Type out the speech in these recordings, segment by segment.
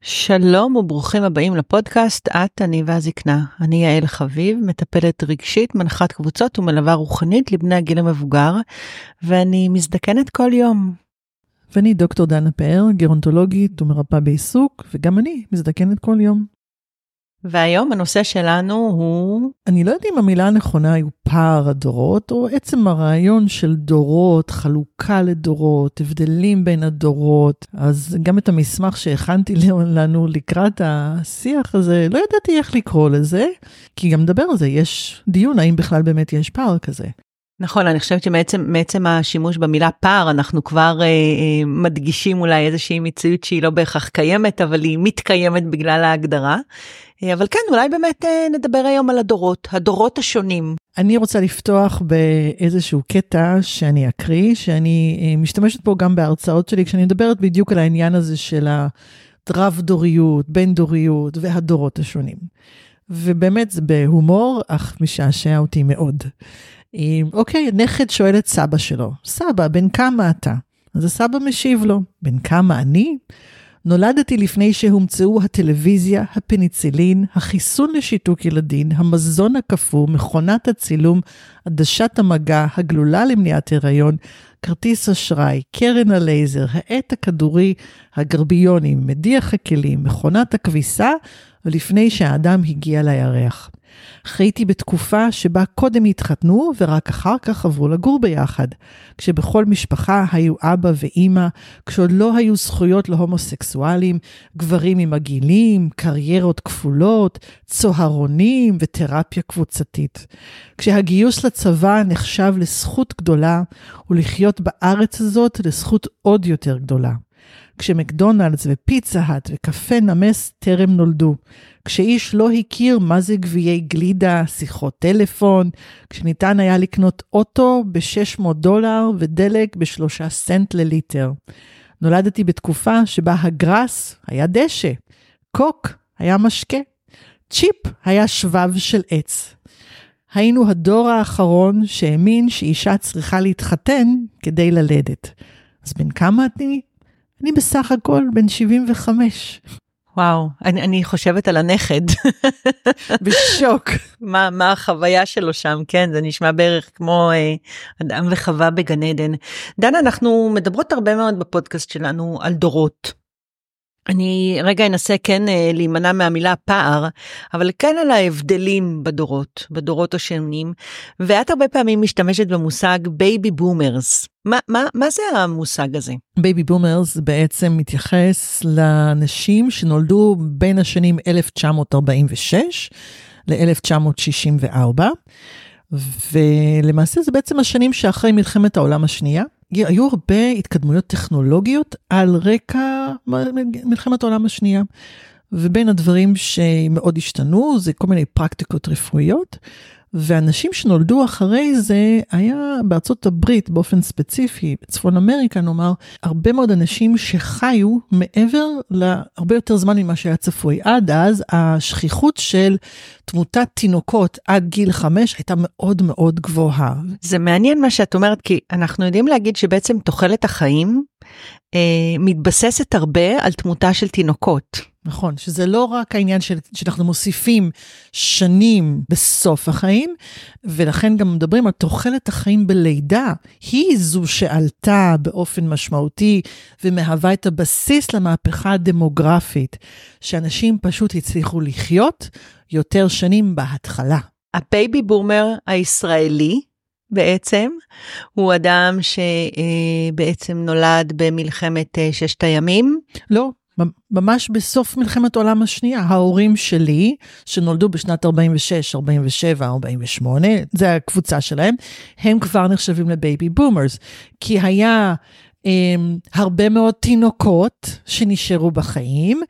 שלום וברוכים הבאים לפודקאסט את, אני והזקנה. אני יעל חביב, מטפלת רגשית, מנחת קבוצות ומלווה רוחנית לבני הגיל המבוגר, ואני מזדקנת כל יום. ואני דוקטור דנה פאר, גרונטולוגית ומרפאה בעיסוק, וגם אני מזדקנת כל יום. והיום הנושא שלנו הוא... אני לא יודעת אם המילה הנכונה היא פער הדורות, או עצם הרעיון של דורות, חלוקה לדורות, הבדלים בין הדורות. אז גם את המסמך שהכנתי לנו לקראת השיח הזה, לא ידעתי איך לקרוא לזה, כי גם מדבר על זה, יש דיון האם בכלל באמת יש פער כזה. נכון, אני חושבת שמעצם השימוש במילה פער, אנחנו כבר אה, אה, מדגישים אולי איזושהי מציאות שהיא לא בהכרח קיימת, אבל היא מתקיימת בגלל ההגדרה. אה, אבל כן, אולי באמת אה, נדבר היום על הדורות, הדורות השונים. אני רוצה לפתוח באיזשהו קטע שאני אקריא, שאני אה, משתמשת בו גם בהרצאות שלי, כשאני מדברת בדיוק על העניין הזה של הרב-דוריות, בין-דוריות והדורות השונים. ובאמת זה בהומור, אך משעשע אותי מאוד. אוקיי, נכד שואל את סבא שלו, סבא, בן כמה אתה? אז הסבא משיב לו, בן כמה אני? נולדתי לפני שהומצאו הטלוויזיה, הפניצילין, החיסון לשיתוק ילדין, המזון הקפוא, מכונת הצילום, עדשת המגע, הגלולה למניעת הריון, כרטיס אשראי, קרן הלייזר, העט הכדורי, הגרביונים, מדיח הכלים, מכונת הכביסה, ולפני שהאדם הגיע לירח. חייתי בתקופה שבה קודם התחתנו ורק אחר כך עברו לגור ביחד, כשבכל משפחה היו אבא ואימא, כשעוד לא היו זכויות להומוסקסואלים, גברים עם עגילים, קריירות כפולות, צוהרונים ותרפיה קבוצתית. כשהגיוס לצבא נחשב לזכות גדולה, ולחיות בארץ הזאת לזכות עוד יותר גדולה. כשמקדונלדס ופיצה האט וקפה נמס טרם נולדו, כשאיש לא הכיר מה זה גביעי גלידה, שיחות טלפון, כשניתן היה לקנות אוטו ב-600 דולר ודלק ב-3 סנט לליטר. נולדתי בתקופה שבה הגראס היה דשא, קוק היה משקה, צ'יפ היה שבב של עץ. היינו הדור האחרון שהאמין שאישה צריכה להתחתן כדי ללדת. אז בן כמה אני? אני בסך הכל בן 75. וואו, אני, אני חושבת על הנכד. בשוק. מה, מה החוויה שלו שם, כן, זה נשמע בערך כמו אה, אדם וחווה בגן עדן. דנה, אנחנו מדברות הרבה מאוד בפודקאסט שלנו על דורות. אני רגע אנסה כן אה, להימנע מהמילה פער, אבל כן על ההבדלים בדורות, בדורות השונים, ואת הרבה פעמים משתמשת במושג baby boomers. מה, מה, מה זה המושג הזה? baby boomers בעצם מתייחס לאנשים שנולדו בין השנים 1946 ל-1964, ולמעשה זה בעצם השנים שאחרי מלחמת העולם השנייה. היו הרבה התקדמויות טכנולוגיות על רקע מלחמת העולם השנייה. ובין הדברים שמאוד השתנו זה כל מיני פרקטיקות רפואיות. ואנשים שנולדו אחרי זה, היה בארצות הברית באופן ספציפי, בצפון אמריקה נאמר, הרבה מאוד אנשים שחיו מעבר להרבה יותר זמן ממה שהיה צפוי. עד אז השכיחות של תמותת תינוקות עד גיל חמש הייתה מאוד מאוד גבוהה. זה מעניין מה שאת אומרת, כי אנחנו יודעים להגיד שבעצם תוחלת החיים אה, מתבססת הרבה על תמותה של תינוקות. נכון, שזה לא רק העניין של, שאנחנו מוסיפים שנים בסוף החיים, ולכן גם מדברים על תוחלת החיים בלידה, היא זו שעלתה באופן משמעותי ומהווה את הבסיס למהפכה הדמוגרפית, שאנשים פשוט הצליחו לחיות יותר שנים בהתחלה. ה baby boomer הישראלי, בעצם, הוא אדם שבעצם נולד במלחמת אה, ששת הימים. לא, ממש בסוף מלחמת העולם השנייה, ההורים שלי, שנולדו בשנת 46, 47, 48, זה הקבוצה שלהם, הם כבר נחשבים ל baby boomers, כי היה um, הרבה מאוד תינוקות שנשארו בחיים,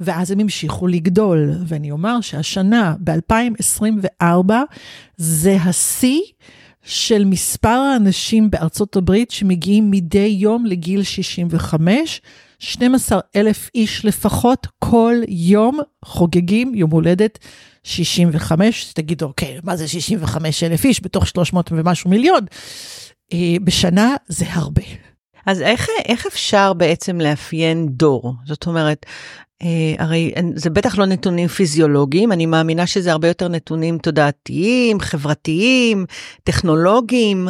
ואז הם המשיכו לגדול. ואני אומר שהשנה, ב-2024, זה השיא. של מספר האנשים בארצות הברית שמגיעים מדי יום לגיל 65, 12 אלף איש לפחות כל יום חוגגים יום הולדת 65, תגידו, אוקיי, מה זה 65 אלף איש בתוך 300 ומשהו מיליון? אה, בשנה זה הרבה. אז איך, איך אפשר בעצם לאפיין דור? זאת אומרת, הרי זה בטח לא נתונים פיזיולוגיים, אני מאמינה שזה הרבה יותר נתונים תודעתיים, חברתיים, טכנולוגיים.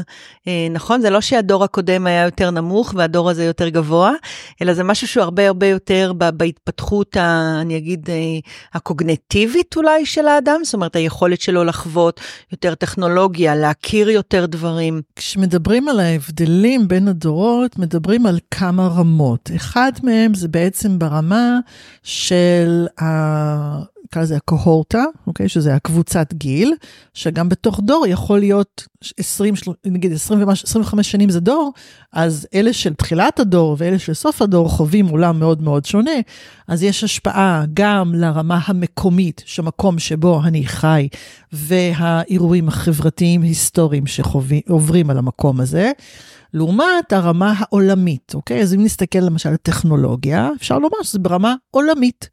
אה, נכון? זה לא שהדור הקודם היה יותר נמוך והדור הזה יותר גבוה, אלא זה משהו שהוא הרבה הרבה יותר בהתפתחות, ה, אני אגיד, אה, הקוגנטיבית אולי של האדם, זאת אומרת היכולת שלו לחוות יותר טכנולוגיה, להכיר יותר דברים. כשמדברים על ההבדלים בין הדורות, מדברים על כמה רמות. אחד מהם זה בעצם ברמה של ה... נקרא לזה הקוהורטה, אוקיי? שזה הקבוצת גיל, שגם בתוך דור יכול להיות 20, נגיד 20 ומשהו, 25 שנים זה דור, אז אלה של תחילת הדור ואלה של סוף הדור חווים עולם מאוד מאוד שונה, אז יש השפעה גם לרמה המקומית, שמקום שבו אני חי, והאירועים החברתיים היסטוריים שעוברים על המקום הזה. לעומת הרמה העולמית, אוקיי? אז אם נסתכל למשל על טכנולוגיה, אפשר לומר שזה ברמה עולמית,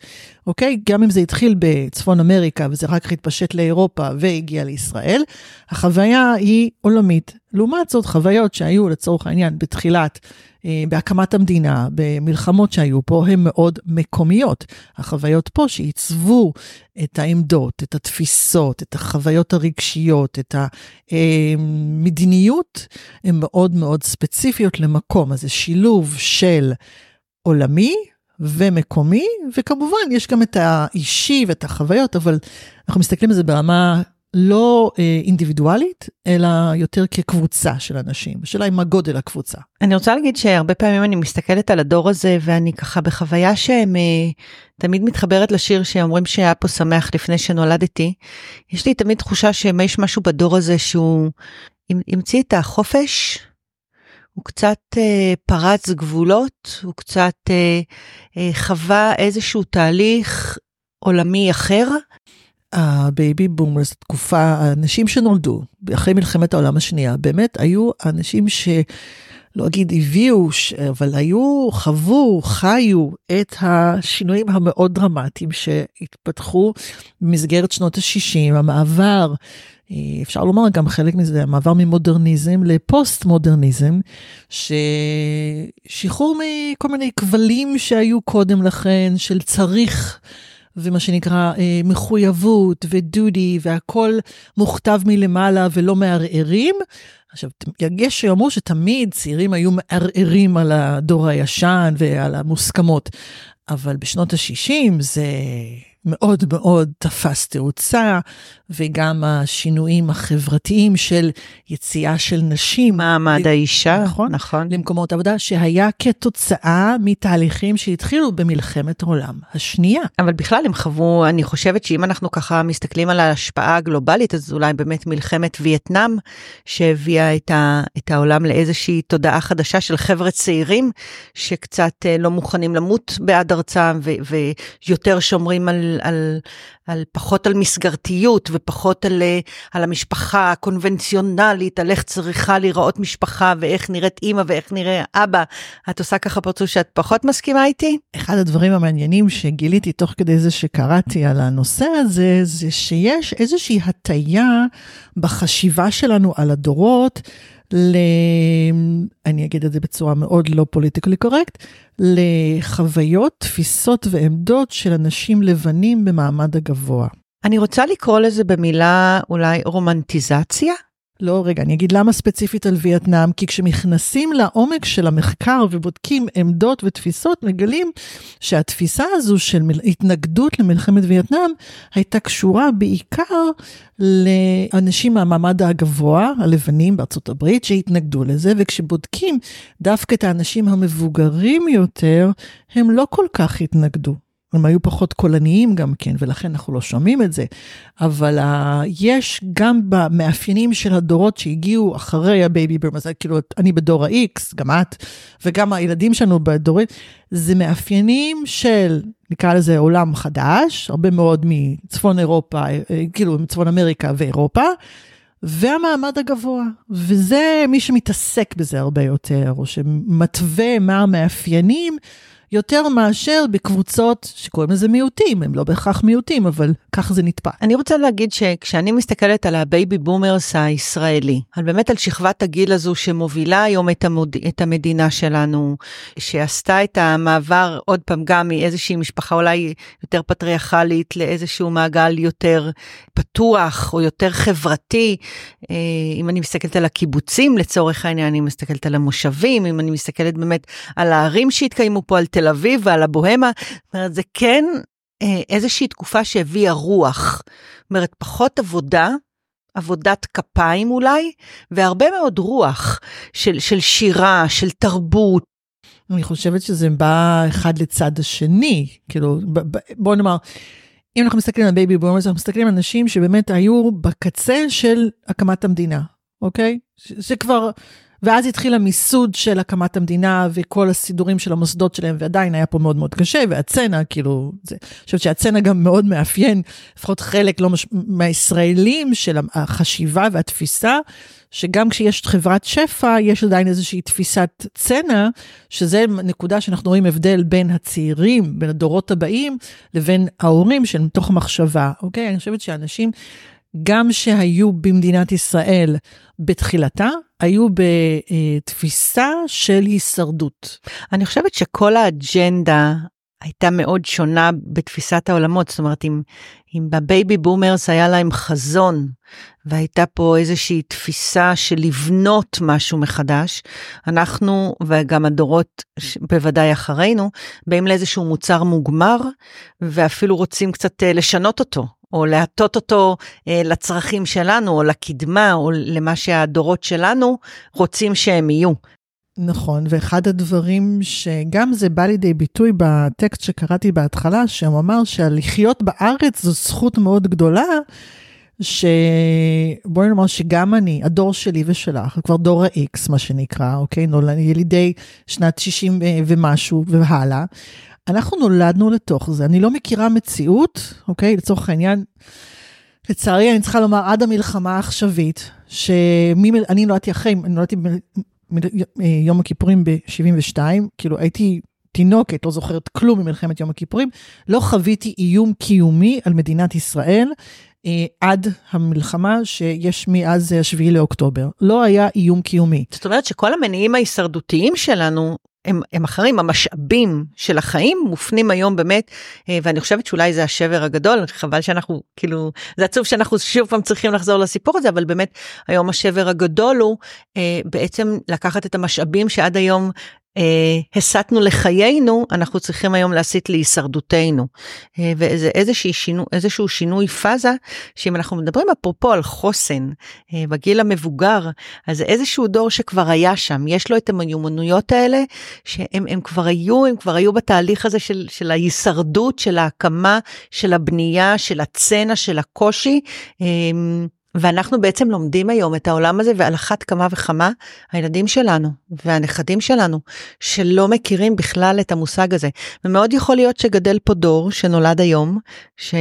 אוקיי? גם אם זה התחיל בצפון אמריקה וזה רק התפשט לאירופה והגיע לישראל, החוויה היא עולמית. לעומת זאת, חוויות שהיו לצורך העניין בתחילת אה, בהקמת המדינה, במלחמות שהיו פה, הן מאוד מקומיות. החוויות פה שעיצבו את העמדות, את התפיסות, את החוויות הרגשיות, את המדיניות, הן מאוד מאוד ספציפיות למקום. אז זה שילוב של עולמי, ומקומי, וכמובן יש גם את האישי ואת החוויות, אבל אנחנו מסתכלים על זה ברמה לא אה, אינדיבידואלית, אלא יותר כקבוצה של אנשים. השאלה היא מה גודל הקבוצה. אני רוצה להגיד שהרבה פעמים אני מסתכלת על הדור הזה, ואני ככה בחוויה שהם אה, תמיד מתחברת לשיר שאומרים שהיה פה שמח לפני שנולדתי. יש לי תמיד תחושה שיש משהו בדור הזה שהוא המציא את החופש. הוא קצת אה, פרץ גבולות, הוא קצת אה, אה, חווה איזשהו תהליך עולמי אחר, ה baby boomers, תקופה, האנשים שנולדו אחרי מלחמת העולם השנייה, באמת היו אנשים ש... לא אגיד הביאו, אבל היו, חוו, חיו את השינויים המאוד דרמטיים שהתפתחו במסגרת שנות ה-60, המעבר, אה, אפשר לומר גם חלק מזה, המעבר ממודרניזם לפוסט מודרניזם, ששחרור מכל מיני כבלים שהיו קודם לכן, של צריך. ומה שנקרא אה, מחויבות ודודי והכל מוכתב מלמעלה ולא מערערים. עכשיו, יש שיאמרו שתמיד צעירים היו מערערים על הדור הישן ועל המוסכמות, אבל בשנות ה-60 זה מאוד מאוד תפס תאוצה, וגם השינויים החברתיים של יציאה של נשים. מעמד ל... האישה, נכון, נכון. למקומות עבודה, שהיה כתוצאה מתהליכים שהתחילו במלחמת העולם השנייה. אבל בכלל הם חוו, אני חושבת שאם אנחנו ככה מסתכלים על ההשפעה הגלובלית, אז אולי באמת מלחמת וייטנאם, שהביאה את, ה, את העולם לאיזושהי תודעה חדשה של חבר'ה צעירים, שקצת אה, לא מוכנים למות בעד ארצם, ו, ויותר שומרים על... על, על פחות על מסגרתיות ופחות על, אה, על המשפחה הקונבנציונלית, על איך צריכה להיראות משפחה ואיך נראית אימא ואיך נראה אבא. את עושה ככה פרצוף שאת פחות מסכימה איתי? אחד הדברים המעניינים שגיליתי תוך כדי זה שקראתי על הנושא הזה, זה שיש איזושהי הטיה בחשיבה שלנו על הדורות. ל... אני אגיד את זה בצורה מאוד לא פוליטיקלי קורקט, לחוויות, תפיסות ועמדות של אנשים לבנים במעמד הגבוה. אני רוצה לקרוא לזה במילה אולי רומנטיזציה? לא, רגע, אני אגיד למה ספציפית על וייטנאם, כי כשנכנסים לעומק של המחקר ובודקים עמדות ותפיסות, מגלים שהתפיסה הזו של התנגדות למלחמת וייטנאם הייתה קשורה בעיקר לאנשים מהמעמד הגבוה, הלבנים בארצות הברית, שהתנגדו לזה, וכשבודקים דווקא את האנשים המבוגרים יותר, הם לא כל כך התנגדו. הם היו פחות קולניים גם כן, ולכן אנחנו לא שומעים את זה. אבל אה, יש גם במאפיינים של הדורות שהגיעו אחרי ה baby boom, אז כאילו, אני בדור ה-X, גם את, וגם הילדים שלנו בדורים, זה מאפיינים של, נקרא לזה עולם חדש, הרבה מאוד מצפון אירופה, אה, כאילו מצפון אמריקה ואירופה. והמעמד הגבוה, וזה מי שמתעסק בזה הרבה יותר, או שמתווה מה המאפיינים יותר מאשר בקבוצות שקוראים לזה מיעוטים, הם לא בהכרח מיעוטים, אבל כך זה נתפס. אני רוצה להגיד שכשאני מסתכלת על ה baby boomers הישראלי, על באמת על שכבת הגיל הזו שמובילה היום את, המוד... את המדינה שלנו, שעשתה את המעבר עוד פעם גם מאיזושהי משפחה אולי יותר פטריארכלית לאיזשהו מעגל יותר פתוח או יותר חברתי, אה, אם אני מסתכלת על הקיבוצים לצורך העניין, אני מסתכלת על המושבים, אם אני מסתכלת באמת על הערים שהתקיימו פה, על תל אביב ועל הבוהמה, זאת אומרת, זה כן אה, איזושהי תקופה שהביאה רוח. זאת אומרת, פחות עבודה, עבודת כפיים אולי, והרבה מאוד רוח של, של שירה, של תרבות. אני חושבת שזה בא אחד לצד השני, כאילו, בוא נאמר, אם אנחנו מסתכלים על baby boomers, אנחנו מסתכלים על אנשים שבאמת היו בקצה של הקמת המדינה, אוקיי? זה כבר, ואז התחיל המיסוד של הקמת המדינה וכל הסידורים של המוסדות שלהם, ועדיין היה פה מאוד מאוד קשה, והצנע, כאילו, זה, אני חושבת שהצנע גם מאוד מאפיין, לפחות חלק לא מש... מהישראלים של החשיבה והתפיסה, שגם כשיש חברת שפע, יש עדיין איזושהי תפיסת צנע, שזה נקודה שאנחנו רואים הבדל בין הצעירים, בין הדורות הבאים, לבין ההורים שהם מתוך מחשבה, אוקיי? אני חושבת שאנשים... גם שהיו במדינת ישראל בתחילתה, היו בתפיסה של הישרדות. אני חושבת שכל האג'נדה הייתה מאוד שונה בתפיסת העולמות, זאת אומרת, אם, אם ב baby boomers היה להם חזון, והייתה פה איזושהי תפיסה של לבנות משהו מחדש, אנחנו, וגם הדורות בוודאי אחרינו, באים לאיזשהו מוצר מוגמר, ואפילו רוצים קצת אה, לשנות אותו. או להטות אותו אה, לצרכים שלנו, או לקדמה, או למה שהדורות שלנו רוצים שהם יהיו. נכון, ואחד הדברים שגם זה בא לידי ביטוי בטקסט שקראתי בהתחלה, שהוא אמר שלחיות בארץ זו זכות מאוד גדולה, שבואי נאמר שגם אני, הדור שלי ושלך, כבר דור ה-X, מה שנקרא, אוקיי? נולד ילידי שנת 60 ומשהו והלאה. אנחנו נולדנו לתוך זה, אני לא מכירה מציאות, אוקיי? לצורך העניין, לצערי אני צריכה לומר עד המלחמה העכשווית, שאני נולדתי אחרי, אני נולדתי ביום הכיפורים ב-72, כאילו הייתי תינוקת, לא זוכרת כלום ממלחמת יום הכיפורים, לא חוויתי איום קיומי על מדינת ישראל אה, עד המלחמה שיש מאז 7 לאוקטובר. לא היה איום קיומי. זאת אומרת שכל המניעים ההישרדותיים שלנו הם, הם אחרים, המשאבים של החיים מופנים היום באמת, אה, ואני חושבת שאולי זה השבר הגדול, חבל שאנחנו, כאילו, זה עצוב שאנחנו שוב פעם צריכים לחזור לסיפור הזה, אבל באמת היום השבר הגדול הוא אה, בעצם לקחת את המשאבים שעד היום הסטנו לחיינו, אנחנו צריכים היום להסיט להישרדותנו. אה, וזה איזשהו שינוי, איזשהו שינוי פאזה, שאם אנחנו מדברים אפרופו על חוסן אה, בגיל המבוגר, אז זה איזשהו דור שכבר היה שם, יש לו את המיומנויות האלה, שהם כבר היו, הם כבר היו בתהליך הזה של, של ההישרדות, של ההקמה, של הבנייה, של הצנע, של הקושי. אה, ואנחנו בעצם לומדים היום את העולם הזה, ועל אחת כמה וכמה הילדים שלנו והנכדים שלנו, שלא מכירים בכלל את המושג הזה. ומאוד יכול להיות שגדל פה דור שנולד היום, ש...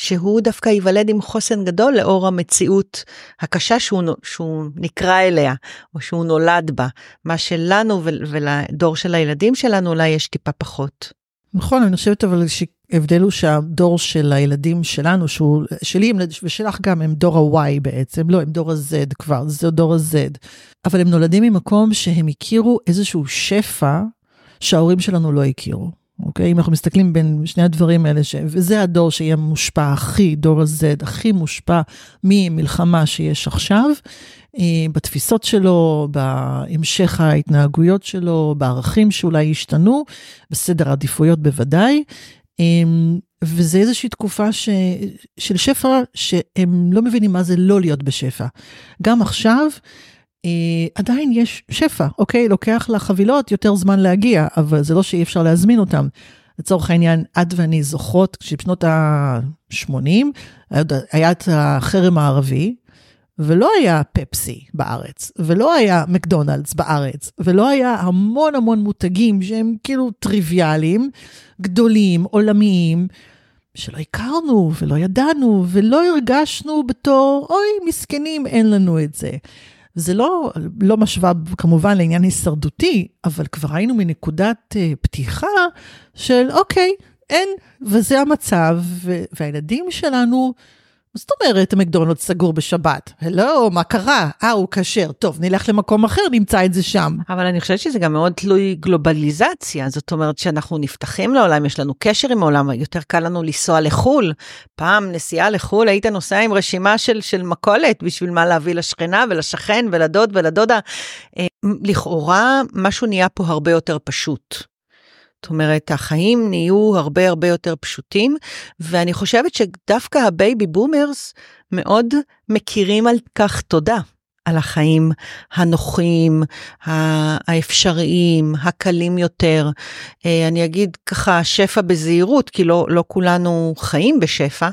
שהוא דווקא ייוולד עם חוסן גדול לאור המציאות הקשה שהוא, שהוא נקרא אליה, או שהוא נולד בה. מה שלנו ולדור של הילדים שלנו אולי יש טיפה פחות. נכון, אני חושבת אבל ההבדל הוא שהדור של הילדים שלנו, שהוא, שלי ושלך גם, הם דור ה-Y בעצם, לא, הם דור ה-Z כבר, זה דור ה-Z. אבל הם נולדים ממקום שהם הכירו איזשהו שפע שההורים שלנו לא הכירו. אוקיי? אם אנחנו מסתכלים בין שני הדברים האלה, ש... וזה הדור שיהיה מושפע הכי, דור ה-Z, הכי מושפע ממלחמה שיש עכשיו, אה, בתפיסות שלו, בהמשך ההתנהגויות שלו, בערכים שאולי ישתנו, בסדר העדיפויות בוודאי. אמ, וזה איזושהי תקופה ש... של שפע שהם לא מבינים מה זה לא להיות בשפע. גם עכשיו, אה, עדיין יש שפע, אוקיי? לוקח לחבילות יותר זמן להגיע, אבל זה לא שאי אפשר להזמין אותם. לצורך העניין, את ואני זוכרות, כשבשנות ה-80 היה את החרם הערבי, ולא היה פפסי בארץ, ולא היה מקדונלדס בארץ, ולא היה המון המון מותגים שהם כאילו טריוויאליים, גדולים, עולמיים, שלא הכרנו ולא ידענו ולא הרגשנו בתור, אוי, מסכנים, אין לנו את זה. זה לא, לא משווה כמובן לעניין הישרדותי, אבל כבר היינו מנקודת uh, פתיחה של אוקיי, אין, וזה המצב, והילדים שלנו, זאת אומרת, המקדונלדס סגור בשבת? הלו, מה קרה? אה, הוא כשר. טוב, נלך למקום אחר, נמצא את זה שם. אבל אני חושבת שזה גם מאוד תלוי גלובליזציה. זאת אומרת שאנחנו נפתחים לעולם, יש לנו קשר עם העולם, יותר קל לנו לנסוע לחו"ל. פעם נסיעה לחו"ל, היית נוסע עם רשימה של, של מכולת בשביל מה להביא לשכנה ולשכן ולדוד ולדודה. אה, לכאורה, משהו נהיה פה הרבה יותר פשוט. זאת אומרת, החיים נהיו הרבה הרבה יותר פשוטים, ואני חושבת שדווקא ה baby boomers מאוד מכירים על כך תודה. על החיים הנוחים, האפשריים, הקלים יותר. אה, אני אגיד ככה שפע בזהירות, כי לא, לא כולנו חיים בשפע,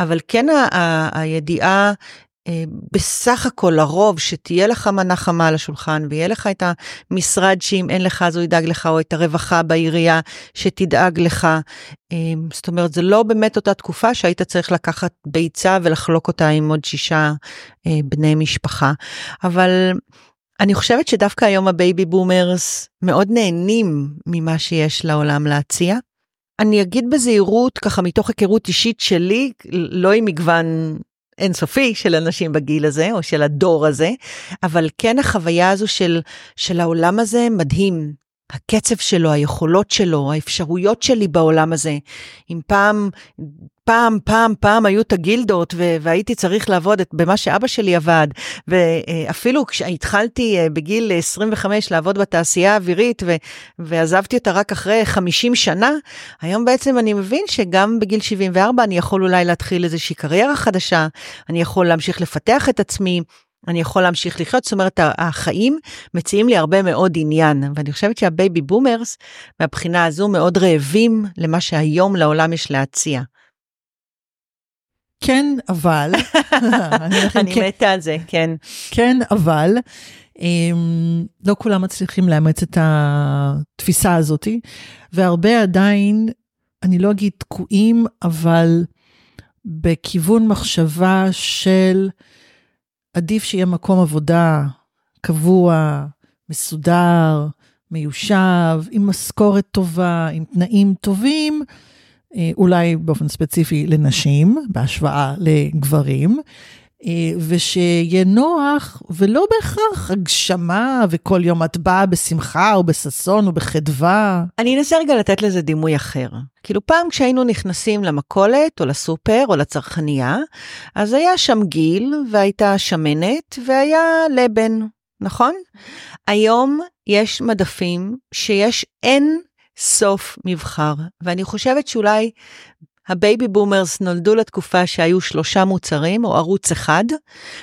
אבל כן הידיעה אה, בסך הכל לרוב שתהיה לך מנה חמה על השולחן ויהיה לך את המשרד שאם אין לך אז הוא ידאג לך או את הרווחה בעירייה שתדאג לך. אה, זאת אומרת זה לא באמת אותה תקופה שהיית צריך לקחת ביצה ולחלוק אותה עם עוד שישה אה, בני משפחה אבל אני חושבת שדווקא היום ה baby boomers מאוד נהנים ממה שיש לעולם להציע. אני אגיד בזהירות ככה מתוך היכרות אישית שלי לא עם מגוון אינסופי של אנשים בגיל הזה, או של הדור הזה, אבל כן החוויה הזו של, של העולם הזה מדהים. הקצב שלו, היכולות שלו, האפשרויות שלי בעולם הזה. אם פעם, פעם, פעם, פעם היו את הגילדות והייתי צריך לעבוד את, במה שאבא שלי עבד, ואפילו כשהתחלתי אה, בגיל 25 לעבוד בתעשייה האווירית ועזבתי אותה רק אחרי 50 שנה, היום בעצם אני מבין שגם בגיל 74 אני יכול אולי להתחיל איזושהי קריירה חדשה, אני יכול להמשיך לפתח את עצמי. אני יכול להמשיך לחיות, זאת אומרת, החיים מציעים לי הרבה מאוד עניין, ואני חושבת שה baby boomers, מהבחינה הזו, מאוד רעבים למה שהיום לעולם יש להציע. כן, אבל, אני כן, מתה על זה, כן. כן, אבל, אמ, לא כולם מצליחים לאמץ את התפיסה הזאת, והרבה עדיין, אני לא אגיד תקועים, אבל בכיוון מחשבה של, עדיף שיהיה מקום עבודה קבוע, מסודר, מיושב, עם משכורת טובה, עם תנאים טובים, אה, אולי באופן ספציפי לנשים, בהשוואה לגברים, ושיהיה נוח, ולא בהכרח הגשמה, וכל יום את באה בשמחה או בששון או בחדווה. אני אנסה רגע לתת לזה דימוי אחר. כאילו פעם כשהיינו נכנסים למכולת או לסופר או לצרכנייה, אז היה שם גיל והייתה שמנת והיה לבן, נכון? היום יש מדפים שיש אין סוף מבחר, ואני חושבת שאולי ה baby boomers נולדו לתקופה שהיו שלושה מוצרים או ערוץ אחד,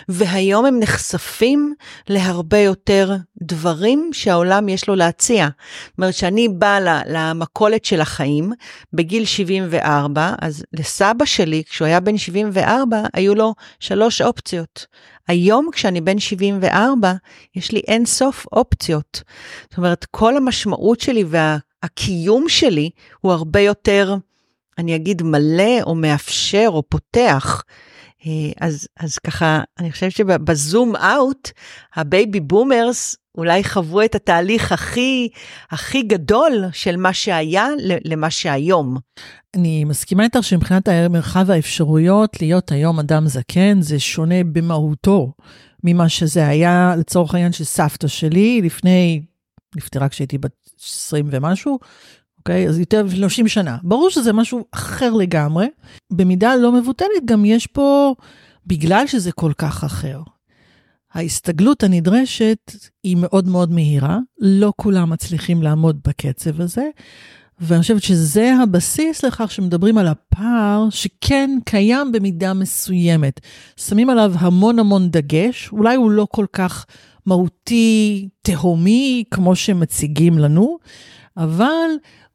והיום הם נחשפים להרבה יותר דברים שהעולם יש לו להציע. זאת אומרת, שאני באה למכולת של החיים בגיל 74, אז לסבא שלי, כשהוא היה בן 74, היו לו שלוש אופציות. היום כשאני בן 74, יש לי אין סוף אופציות. זאת אומרת, כל המשמעות שלי והקיום שלי הוא הרבה יותר אני אגיד מלא או מאפשר או פותח. אה, אז, אז ככה, אני חושבת שבזום אאוט, ה baby boomers אולי חוו את התהליך הכי, הכי גדול של מה שהיה למה שהיום. אני מסכימה איתך שמבחינת מרחב האפשרויות להיות היום אדם זקן זה שונה במהותו ממה שזה היה לצורך העניין של סבתא שלי לפני, נפטרה כשהייתי בת 20 ומשהו, אוקיי? אז יותר מ-30 שנה. ברור שזה משהו אחר לגמרי. במידה לא מבוטלת גם יש פה, בגלל שזה כל כך אחר, ההסתגלות הנדרשת היא מאוד מאוד מהירה, לא כולם מצליחים לעמוד בקצב הזה, ואני חושבת שזה הבסיס לכך שמדברים על הפער שכן קיים במידה מסוימת. שמים עליו המון המון דגש, אולי הוא לא כל כך מהותי, תהומי, כמו שמציגים לנו, אבל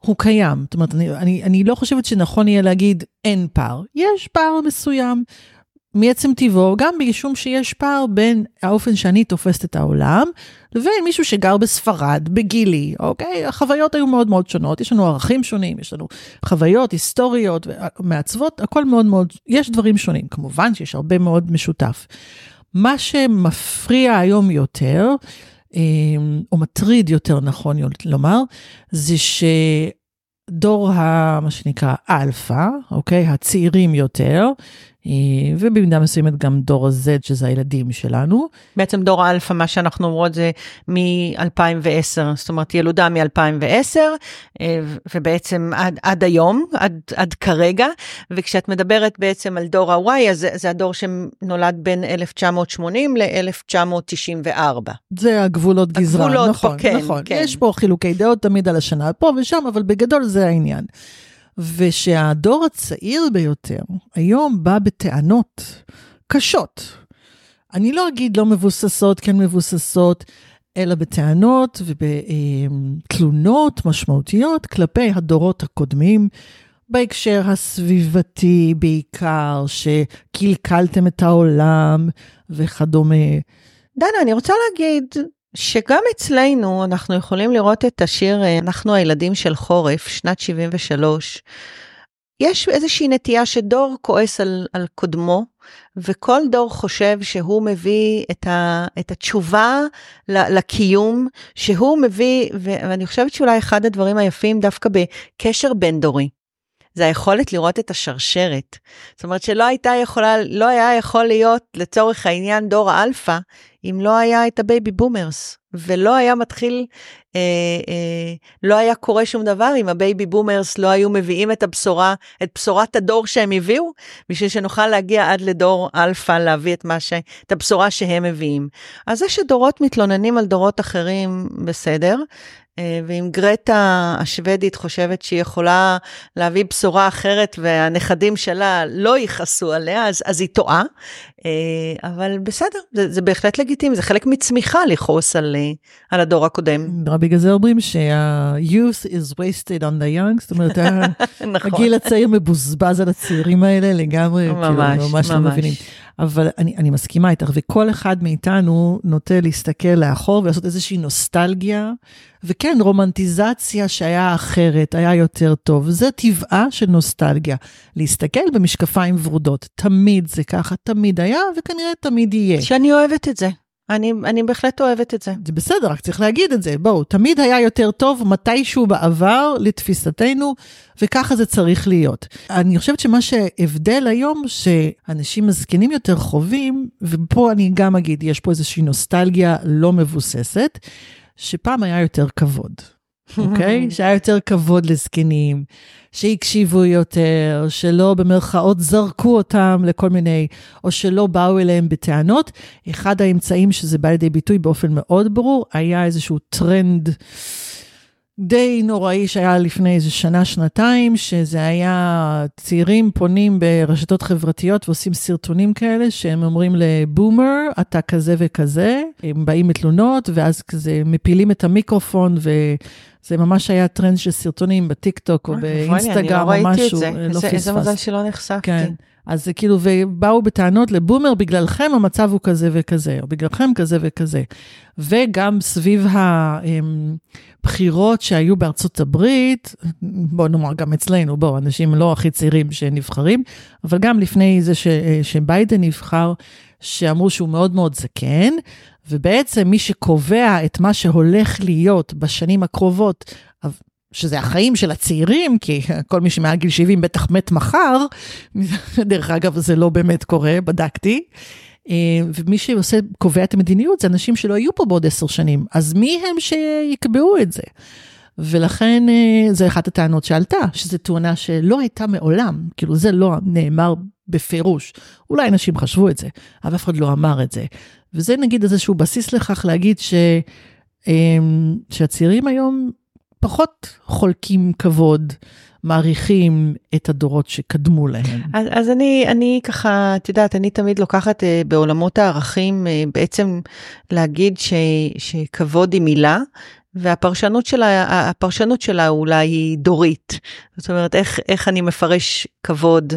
הוא קיים. זאת אומרת, אני, אני, אני לא חושבת שנכון יהיה להגיד אין פער. יש פער מסוים. מעצם טבעו, גם משום שיש פער בין האופן שאני תופסת את העולם, לבין מישהו שגר בספרד, בגילי, אוקיי? החוויות היו מאוד מאוד שונות, יש לנו ערכים שונים, יש לנו חוויות היסטוריות, מעצבות, הכל מאוד מאוד, יש דברים שונים. כמובן שיש הרבה מאוד משותף. מה שמפריע היום יותר, או מטריד יותר נכון לומר, זה שדור ה... מה שנקרא אלפא, אוקיי? הצעירים יותר, ובמידה מסוימת גם דור ה-Z, שזה הילדים שלנו. בעצם דור האלפא, מה שאנחנו אומרות זה מ-2010, זאת אומרת ילודה מ-2010, אה, ובעצם עד, עד היום, עד, עד כרגע, וכשאת מדברת בעצם על דור ה-Y, אז זה, זה הדור שנולד בין 1980 ל-1994. זה הגבולות גזרה, הגבולות נכון, פה, כן, נכון. כן. יש פה חילוקי דעות תמיד על השנה פה ושם, אבל בגדול זה העניין. ושהדור הצעיר ביותר היום בא בטענות קשות. אני לא אגיד לא מבוססות, כן מבוססות, אלא בטענות ובתלונות משמעותיות כלפי הדורות הקודמים, בהקשר הסביבתי בעיקר, שקלקלתם את העולם וכדומה. דנה, אני רוצה להגיד שגם אצלנו אנחנו יכולים לראות את השיר אנחנו הילדים של חורף, שנת 73. יש איזושהי נטייה שדור כועס על, על קודמו, וכל דור חושב שהוא מביא את, ה, את התשובה לקיום, שהוא מביא, ואני חושבת שאולי אחד הדברים היפים דווקא בקשר בין דורי. זה היכולת לראות את השרשרת. זאת אומרת שלא הייתה יכולה, לא היה יכול להיות לצורך העניין דור האלפא, אם לא היה את ה baby boomers, ולא היה מתחיל, אה, אה, לא היה קורה שום דבר אם ה baby boomers לא היו מביאים את הבשורה, את בשורת הדור שהם הביאו, בשביל שנוכל להגיע עד לדור אלפא, להביא את, ש, את הבשורה שהם מביאים. אז זה שדורות מתלוננים על דורות אחרים, בסדר. אה, ואם גרטה השוודית חושבת שהיא יכולה להביא בשורה אחרת והנכדים שלה לא יכעסו עליה, אז, אז היא טועה. אה, אבל בסדר, זה, זה בהחלט לגיטימי, זה חלק מצמיחה לכעוס על, אה, על הדור הקודם. בגלל זה אומרים שה-youth is wasted on the young, זאת אומרת, נכון. הגיל הצעיר מבוזבז על הצעירים האלה לגמרי, ממש, כאילו, ממש. לא מבינים. אבל אני, אני מסכימה איתך, וכל אחד מאיתנו נוטה להסתכל לאחור ולעשות איזושהי נוסטלגיה, וכן, רומנטיזציה שהיה אחרת, היה יותר טוב. זה טבעה של נוסטלגיה. להסתכל במשקפיים ורודות, תמיד זה ככה, תמיד היה, וכנראה תמיד יהיה. שאני אוהבת את זה. אני, אני בהחלט אוהבת את זה. זה בסדר, רק צריך להגיד את זה. בואו, תמיד היה יותר טוב מתישהו בעבר, לתפיסתנו, וככה זה צריך להיות. אני חושבת שמה שהבדל היום, שאנשים מזקנים יותר חווים, ופה אני גם אגיד, יש פה איזושהי נוסטלגיה לא מבוססת, שפעם היה יותר כבוד. אוקיי? Okay? שהיה יותר כבוד לזקנים, שהקשיבו יותר, שלא במרכאות זרקו אותם לכל מיני, או שלא באו אליהם בטענות. אחד האמצעים שזה בא לידי ביטוי באופן מאוד ברור, היה איזשהו טרנד די נוראי שהיה לפני איזה שנה, שנתיים, שזה היה צעירים פונים ברשתות חברתיות ועושים סרטונים כאלה, שהם אומרים ל boomer, אתה כזה וכזה, הם באים מתלונות, ואז כזה מפילים את המיקרופון ו... זה ממש היה טרנד של סרטונים בטיק טוק או באינסטגרם או משהו, לא פספס. איזה מזל שלא נחשפתי. כן. אז זה כאילו, ובאו בטענות לבומר, בגללכם המצב הוא כזה וכזה, או בגללכם כזה וכזה. וגם סביב הבחירות שהיו בארצות הברית, בוא נאמר גם אצלנו, בוא, אנשים לא הכי צעירים שנבחרים, אבל גם לפני זה ש, שביידן נבחר, שאמרו שהוא מאוד מאוד זקן, ובעצם מי שקובע את מה שהולך להיות בשנים הקרובות, שזה החיים של הצעירים, כי כל מי שמעל גיל 70 בטח מת מחר, דרך אגב, זה לא באמת קורה, בדקתי. אה, ומי שעושה, קובע את המדיניות זה אנשים שלא יהיו פה בעוד עשר שנים, אז מי הם שיקבעו את זה? ולכן אה, זו אחת הטענות שעלתה, שזו תאונה שלא הייתה מעולם, כאילו זה לא נאמר בפירוש. אולי אנשים חשבו את זה, אבל אף אחד לא אמר את זה. וזה נגיד איזשהו בסיס לכך להגיד ש, אה, שהצעירים היום פחות חולקים כבוד, מעריכים את הדורות שקדמו להם. אז, אז אני, אני ככה, את יודעת, אני תמיד לוקחת אה, בעולמות הערכים אה, בעצם להגיד ש, שכבוד היא מילה, והפרשנות שלה, הפרשנות שלה אולי היא דורית. זאת אומרת, איך, איך אני מפרש כבוד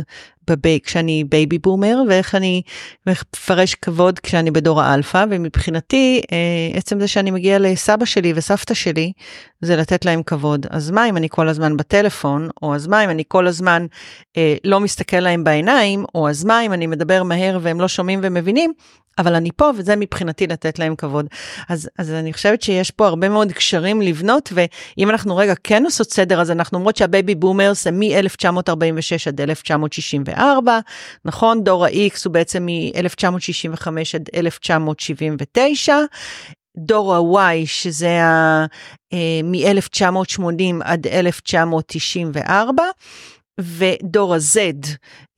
בבי, כשאני baby boomer, ואיך אני מפרש כבוד כשאני בדור האלפא, ומבחינתי, אה, עצם זה שאני מגיע לסבא שלי וסבתא שלי, זה לתת להם כבוד. אז מה אם אני כל הזמן בטלפון, או אז מה אם אני כל הזמן אה, לא מסתכל להם בעיניים, או אז מה אם אני מדבר מהר והם לא שומעים ומבינים, אבל אני פה, וזה מבחינתי לתת להם כבוד. אז, אז אני חושבת שיש פה הרבה מאוד קשרים לבנות, ואם אנחנו רגע כן עושות סדר, אז אנחנו אומרות שה baby boomers הם מ-1946 עד 1964, נכון? דור ה-X הוא בעצם מ-1965 עד 1979. דור ה-Y, שזה אה, מ-1980 עד 1994. ודור ה-Z,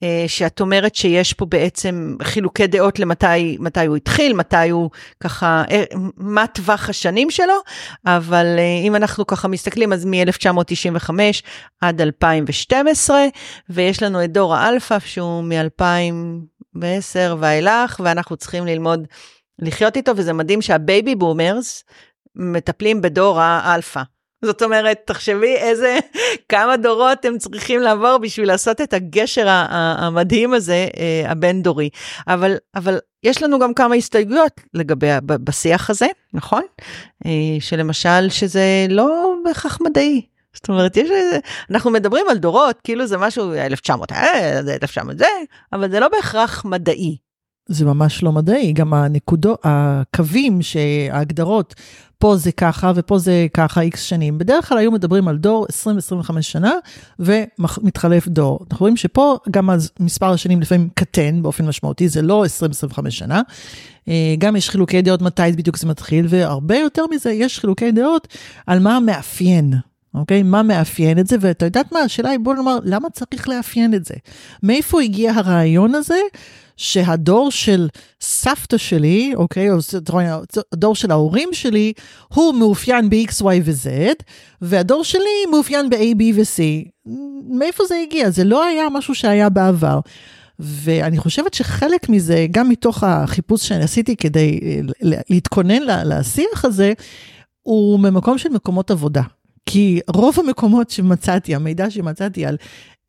אה, שאת אומרת שיש פה בעצם חילוקי דעות למתי מתי הוא התחיל, מתי הוא ככה, אה, מה טווח השנים שלו, אבל אה, אם אנחנו ככה מסתכלים, אז מ-1995 עד 2012, ויש לנו את דור האלפא שהוא מ-2010 ואילך, ואנחנו צריכים ללמוד לחיות איתו, וזה מדהים שה baby boomers מטפלים בדור האלפא. זאת אומרת, תחשבי איזה, כמה דורות הם צריכים לעבור בשביל לעשות את הגשר המדהים הזה, אה, הבין-דורי. אבל, אבל יש לנו גם כמה הסתייגויות לגבי, בשיח הזה, נכון? אה, שלמשל, שזה לא בהכרח מדעי. זאת אומרת, יש, אנחנו מדברים על דורות, כאילו זה משהו 1900, אה, זה 1900 זה, אבל זה לא בהכרח מדעי. זה ממש לא מדעי, גם הנקודות, הקווים, ההגדרות, פה זה ככה ופה זה ככה איקס שנים. בדרך כלל היו מדברים על דור 20-25 שנה ומתחלף דור. אנחנו רואים שפה גם מספר השנים לפעמים קטן באופן משמעותי, זה לא 20-25 שנה. אה, גם יש חילוקי דעות מתי בדיוק זה מתחיל, והרבה יותר מזה, יש חילוקי דעות על מה מאפיין אוקיי? מה מאפיין את זה? ואתה יודעת מה, השאלה היא, בוא נאמר, למה צריך לאפיין את זה? מאיפה הגיע הרעיון הזה שהדור של סבתא שלי, אוקיי, או הדור של ההורים שלי, הוא מאופיין ב-X, Y ו-Z, והדור שלי מאופיין ב-A, B ו-C. מאיפה זה הגיע? זה לא היה משהו שהיה בעבר. ואני חושבת שחלק מזה, גם מתוך החיפוש שאני עשיתי כדי אה, להתכונן לשיח הזה, הוא ממקום של מקומות עבודה. כי רוב המקומות שמצאתי, המידע שמצאתי על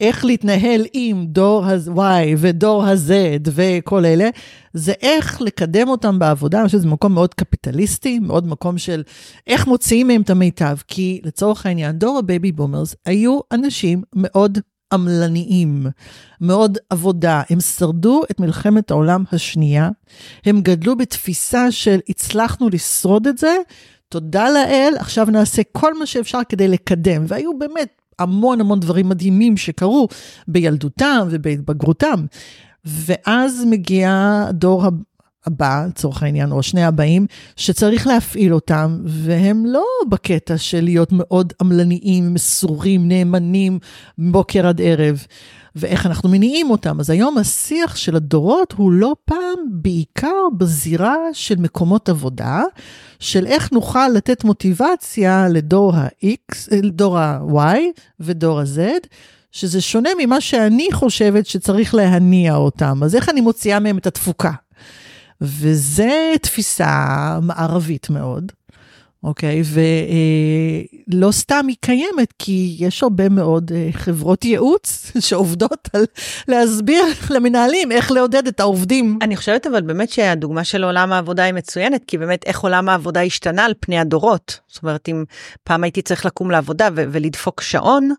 איך להתנהל עם דור ה-Y ודור ה-Z וכל אלה, זה איך לקדם אותם בעבודה, אני חושבת שזה מקום מאוד קפיטליסטי, מאוד מקום של איך מוציאים מהם את המיטב, כי לצורך העניין, דור ה baby boomers היו אנשים מאוד עמלניים, מאוד עבודה. הם שרדו את מלחמת העולם השנייה, הם גדלו בתפיסה של הצלחנו לשרוד את זה, תודה לאל, עכשיו נעשה כל מה שאפשר כדי לקדם. והיו באמת המון המון דברים מדהימים שקרו בילדותם ובהתבגרותם. ואז מגיע הדור הבא, לצורך העניין, או שני הבאים, שצריך להפעיל אותם, והם לא בקטע של להיות מאוד עמלניים, מסורים, נאמנים, מבוקר עד ערב. ואיך אנחנו מניעים אותם. אז היום השיח של הדורות הוא לא פעם בעיקר בזירה של מקומות עבודה, של איך נוכל לתת מוטיבציה לדור ה-X, לדור ה-Y ודור ה-Z, שזה שונה ממה שאני חושבת שצריך להניע אותם. אז איך אני מוציאה מהם את התפוקה? וזה תפיסה מערבית מאוד. אוקיי? ולא אה, סתם היא קיימת, כי יש הרבה מאוד אה, חברות ייעוץ שעובדות על להסביר למנהלים איך לעודד את העובדים. אני חושבת אבל באמת שהדוגמה של עולם העבודה היא מצוינת, כי באמת איך עולם העבודה השתנה על פני הדורות. זאת אומרת, אם פעם הייתי צריך לקום לעבודה ו- ולדפוק שעון,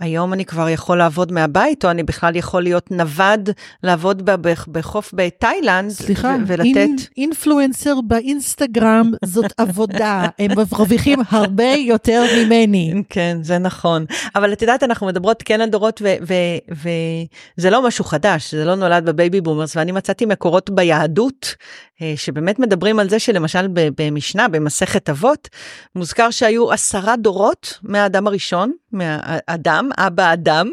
היום אני כבר יכול לעבוד מהבית, או אני בכלל יכול להיות נווד, לעבוד בחוף בתאילנד, סליחה, ולתת... סליחה, אינפלואנסר באינסטגרם זאת עבודה. הם מרוויחים הרבה יותר ממני. כן, זה נכון. אבל את יודעת, אנחנו מדברות כן על דורות, וזה לא משהו חדש, זה לא נולד ב baby boomers, ואני מצאתי מקורות ביהדות, אה, שבאמת מדברים על זה שלמשל במשנה, במסכת אבות, מוזכר שהיו עשרה דורות מהאדם הראשון, מהאדם, אבא אדם,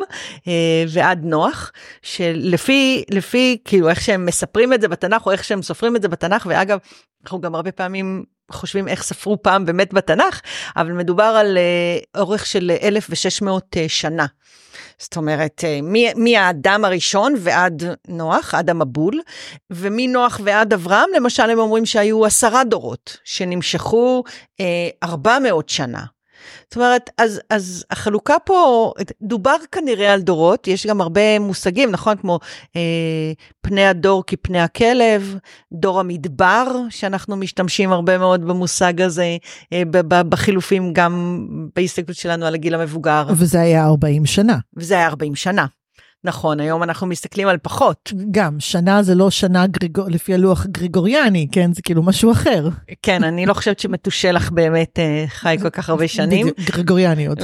אה, ועד נוח, שלפי, לפי, כאילו, איך שהם מספרים את זה בתנ"ך, או איך שהם סופרים את זה בתנ"ך, ואגב, אנחנו גם הרבה פעמים חושבים איך ספרו פעם באמת בתנ"ך, אבל מדובר על uh, אורך של 1,600 uh, אה, שנה. זאת אומרת, uh, מהאדם הראשון ועד נוח, עד המבול, ומנוח ועד אברהם, למשל, הם אומרים שהיו עשרה דורות, שנמשכו uh, 400 שנה. זאת אומרת, אז, אז החלוקה פה, דובר כנראה על דורות, יש גם הרבה מושגים, נכון? כמו אה, פני הדור כפני הכלב, דור המדבר, שאנחנו משתמשים הרבה מאוד במושג הזה, אה, בחילופים גם בהסתכלות שלנו על הגיל המבוגר. וזה היה 40 שנה. וזה היה 40 שנה. נכון, היום אנחנו מסתכלים על פחות. גם, שנה זה לא שנה גריגור, לפי הלוח גריגוריאני, כן? זה כאילו משהו אחר. כן, אני לא חושבת שמתושלח באמת אה, חי כל כך הרבה שנים. גריגוריאני עוד.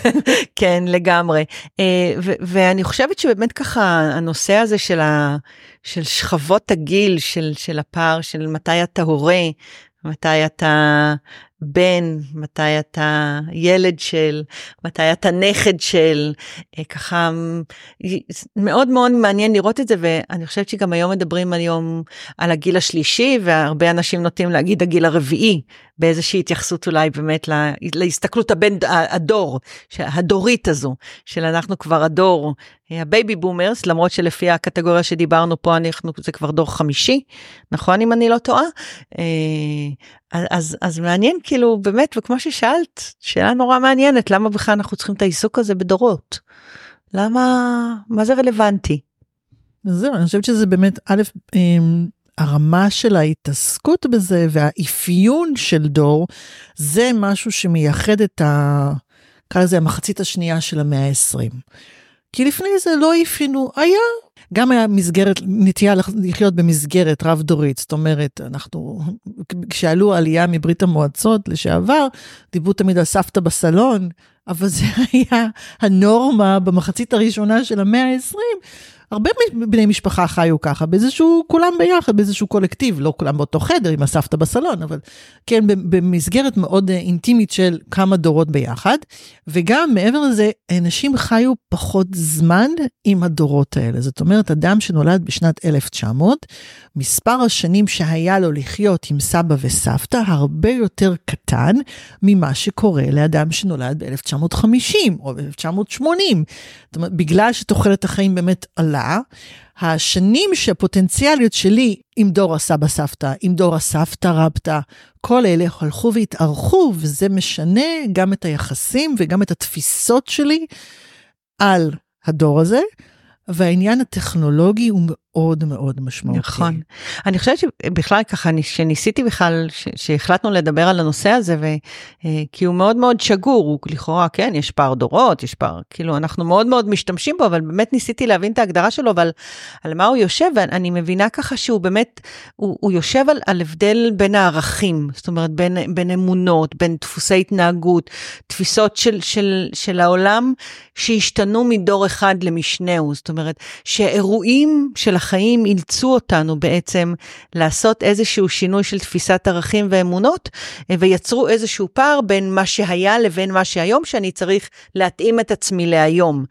כן. לגמרי. אה, ואני חושבת שבאמת ככה, הנושא הזה של, ה, של שכבות הגיל, של, של הפער, של מתי אתה הורה, מתי אתה בן, מתי אתה ילד של, מתי אתה נכד של, אה, ככה מאוד מאוד מעניין לראות את זה ואני חושבת שגם היום מדברים היום על הגיל השלישי והרבה אנשים נוטים להגיד הגיל הרביעי באיזושהי התייחסות אולי באמת לה, להסתכלות הבן הדור, הדורית הזו של אנחנו כבר הדור אה, ה baby boomers למרות שלפי הקטגוריה שדיברנו פה אנחנו זה כבר דור חמישי נכון אם אני לא טועה. אה, אז, אז מעניין כאילו באמת וכמו ששאלת שאלה נורא מעניינת למה בכלל אנחנו צריכים את העיסוק הזה בדורות. למה מה זה רלוונטי. זהו אני חושבת שזה באמת א' אמ, הרמה של ההתעסקות בזה והאפיון של דור זה משהו שמייחד את ה... נקרא לזה המחצית השנייה של המאה ה-20. כי לפני זה לא אפיינו, היה גם היה מסגרת, נטייה לחיות במסגרת רב-דורית, זאת אומרת, אנחנו, כשעלו עלייה מברית המועצות לשעבר, דיברו תמיד על סבתא בסלון, אבל זה היה הנורמה במחצית הראשונה של המאה ה-20, הרבה בני משפחה חיו ככה, באיזשהו, כולם ביחד, באיזשהו קולקטיב, לא כולם באותו חדר עם הסבתא בסלון, אבל כן, במסגרת מאוד אה, אינטימית של כמה דורות ביחד, וגם מעבר לזה, אנשים חיו פחות זמן עם הדורות האלה. זאת אומרת, אדם שנולד בשנת 1900, מספר השנים שהיה לו לחיות עם סבא וסבתא הרבה יותר קטן ממה שקורה לאדם שנולד ב-1950 או ב-1980. זאת אומרת, בגלל שתוחלת החיים באמת עלה, השנים שהפוטנציאליות שלי עם דור הסבא סבתא, עם דור הסבתא רבתא, כל אלה הלכו והתארכו, וזה משנה גם את היחסים וגם את התפיסות שלי על הדור הזה. והעניין הטכנולוגי הוא מאוד מאוד משמעותי. נכון. אני חושבת שבכלל ככה, שניסיתי בכלל, שהחלטנו לדבר על הנושא הזה, ו, אה, כי הוא מאוד מאוד שגור, הוא לכאורה, כן, יש פער דורות, יש פער, כאילו, אנחנו מאוד מאוד משתמשים בו, אבל באמת ניסיתי להבין את ההגדרה שלו, אבל על מה הוא יושב, ואני מבינה ככה שהוא באמת, הוא, הוא יושב על, על הבדל בין הערכים, זאת אומרת, בין, בין אמונות, בין דפוסי התנהגות, תפיסות של, של, של העולם שהשתנו מדור אחד למשנהו, זאת אומרת, שאירועים של החיים אילצו אותנו בעצם לעשות איזשהו שינוי של תפיסת ערכים ואמונות, אה, ויצרו איזשהו פער בין מה שהיה לבין מה שהיום, שאני צריך להתאים את עצמי להיום.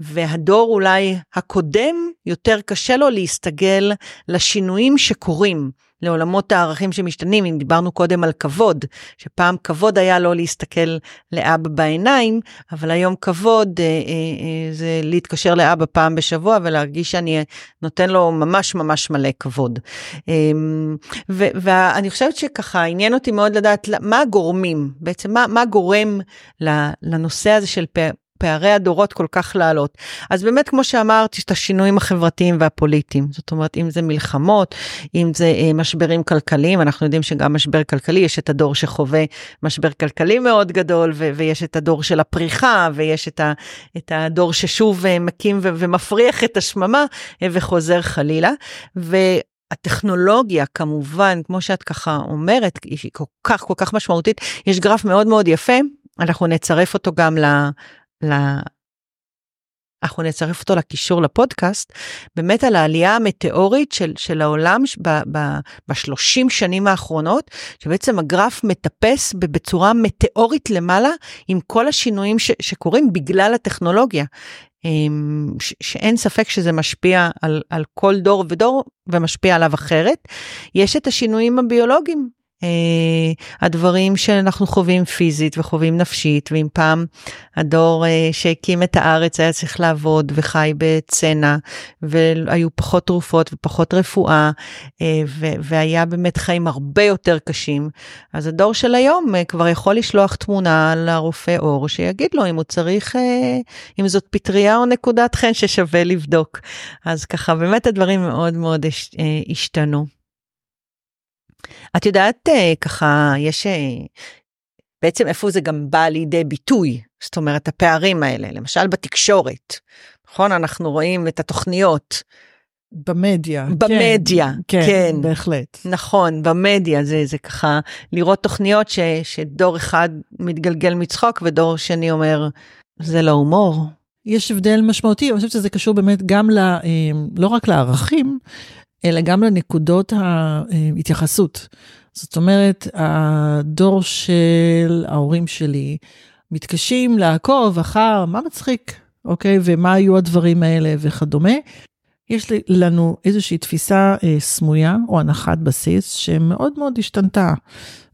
והדור אולי הקודם, יותר קשה לו להסתגל לשינויים שקורים. לעולמות הערכים שמשתנים, אם דיברנו קודם על כבוד, שפעם כבוד היה לא להסתכל לאבא בעיניים, אבל היום כבוד אה, אה, אה, זה להתקשר לאבא פעם בשבוע ולהרגיש שאני נותן לו ממש ממש מלא כבוד. אה, ואני חושבת שככה עניין אותי מאוד לדעת מה הגורמים, בעצם מה, מה גורם לנושא הזה של פערי הדורות כל כך לעלות. אז באמת, כמו שאמרת, יש את השינויים החברתיים והפוליטיים. זאת אומרת, אם זה מלחמות, אם זה אה, משברים כלכליים, אנחנו יודעים שגם משבר כלכלי, יש את הדור שחווה משבר כלכלי מאוד גדול, ויש את הדור של הפריחה, ויש את, את הדור ששוב אה, מקים ומפריח את השממה אה, וחוזר חלילה. ו- הטכנולוגיה כמובן, כמו שאת ככה אומרת, היא כל כך כל כך משמעותית. יש גרף מאוד מאוד יפה, אנחנו נצרף אותו גם. אנחנו נצרף אותו לקישור לפודקאסט, באמת על העלייה המטאורית של, של העולם בשלושים שנים האחרונות, שבעצם הגרף מטפס בצורה מטאורית למעלה עם כל השינויים ש, שקורים בגלל הטכנולוגיה. אמ, ש, שאין ספק שזה משפיע על, על כל דור ודור ומשפיע עליו אחרת. יש את השינויים הביולוגיים הדברים שאנחנו חווים פיזית וחווים נפשית, ואם פעם הדור אה, שהקים את הארץ היה צריך לעבוד וחי בצנע, והיו פחות תרופות ופחות רפואה, אה, והיה באמת חיים הרבה יותר קשים, אז הדור של היום כבר יכול לשלוח תמונה לרופא עור שיגיד לו אם הוא צריך, אם זאת פטריה או נקודת חן ששווה לבדוק. אז ככה באמת הדברים מאוד מאוד השתנו. את יודעת, אה, ככה, יש... אה, בעצם איפה זה גם בא לידי ביטוי, זאת אומרת, הפערים האלה, למשל בתקשורת, נכון? אנחנו רואים את התוכניות. במדיה. במדיה, כן. כן, כן. בהחלט. נכון, במדיה זה, זה ככה, לראות תוכניות ש, שדור אחד מתגלגל מצחוק ודור שני אומר, זה לא הומור. יש הבדל משמעותי, אני חושבת שזה קשור באמת גם ל... אה, לא רק לערכים, אלא גם לנקודות ההתייחסות. זאת אומרת, הדור של ההורים שלי מתקשים לעקוב אחר מה מצחיק, אוקיי? ומה היו הדברים האלה וכדומה. יש לנו איזושהי תפיסה אה, סמויה או הנחת בסיס שמאוד מאוד השתנתה